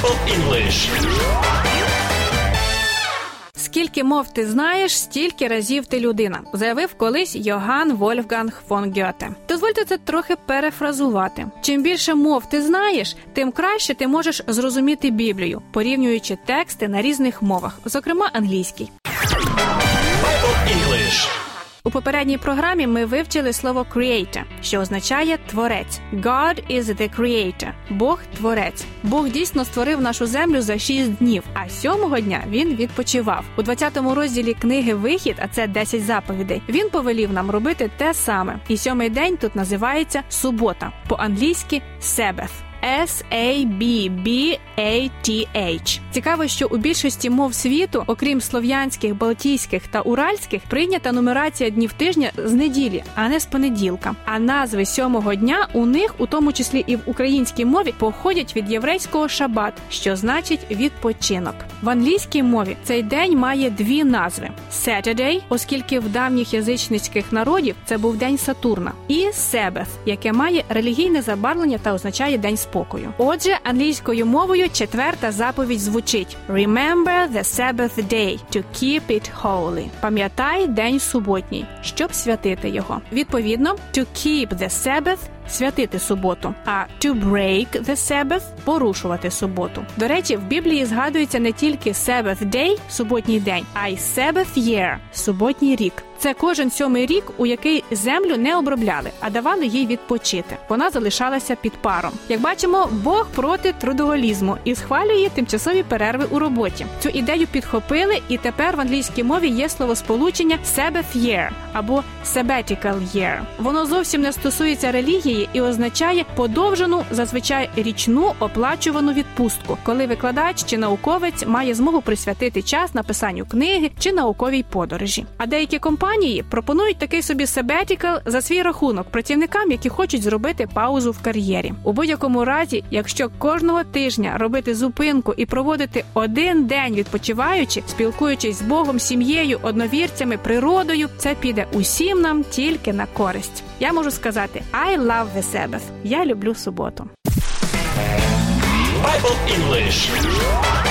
Bible English. Скільки мов ти знаєш, стільки разів ти людина, заявив колись Йоган Вольфганг фон Гьоте. Дозвольте це трохи перефразувати. Чим більше мов ти знаєш, тим краще ти можеш зрозуміти Біблію, порівнюючи тексти на різних мовах, зокрема англійський. Bible English. У попередній програмі ми вивчили слово creator, що означає творець. God is the creator. Бог творець. Бог дійсно створив нашу землю за шість днів, а сьомого дня він відпочивав. У 20-му розділі книги Вихід, а це 10 заповідей. Він повелів нам робити те саме. І сьомий день тут називається субота, по-англійськи Себeth. S-A-B-B-A-T-H. Цікаво, що у більшості мов світу, окрім слов'янських, балтійських та уральських, прийнята нумерація днів тижня з неділі, а не з понеділка. А назви сьомого дня у них, у тому числі і в українській мові, походять від єврейського шабат, що значить відпочинок. В англійській мові цей день має дві назви: Saturday, оскільки в давніх язичницьких народів це був день Сатурна, і Себeth, яке має релігійне забарвлення та означає день спокою. Отже, англійською мовою четверта заповідь звучить: Remember the Sabbath day to keep it holy. Пам'ятай день суботній, щоб святити його. Відповідно, to keep the Sabbath святити суботу, а to break the Sabbath – порушувати суботу. До речі, в Біблії згадується не тільки Sabbath day – суботній день, а й Sabbath year – суботній рік. Це кожен сьомий рік, у який землю не обробляли, а давали їй відпочити. Вона залишалася під паром. Як бачимо, Бог проти трудоголізму і схвалює тимчасові перерви у роботі. Цю ідею підхопили, і тепер в англійській мові є словосполучення Sabbath year або sabbatical year. Воно зовсім не стосується релігії і означає подовжену, зазвичай річну оплачувану відпустку, коли викладач чи науковець має змогу присвятити час написанню книги чи науковій подорожі. А деякі компанії пропонують такий собі sabbatical за свій рахунок працівникам, які хочуть зробити паузу в кар'єрі. У будь-якому разі, якщо кожного тижня робити зупинку і проводити один день відпочиваючи, спілкуючись з Богом, сім'єю, одновірцями, природою, це піде усім нам тільки на користь. Я можу сказати I love the Sabbath. Я люблю суботу. Bible English.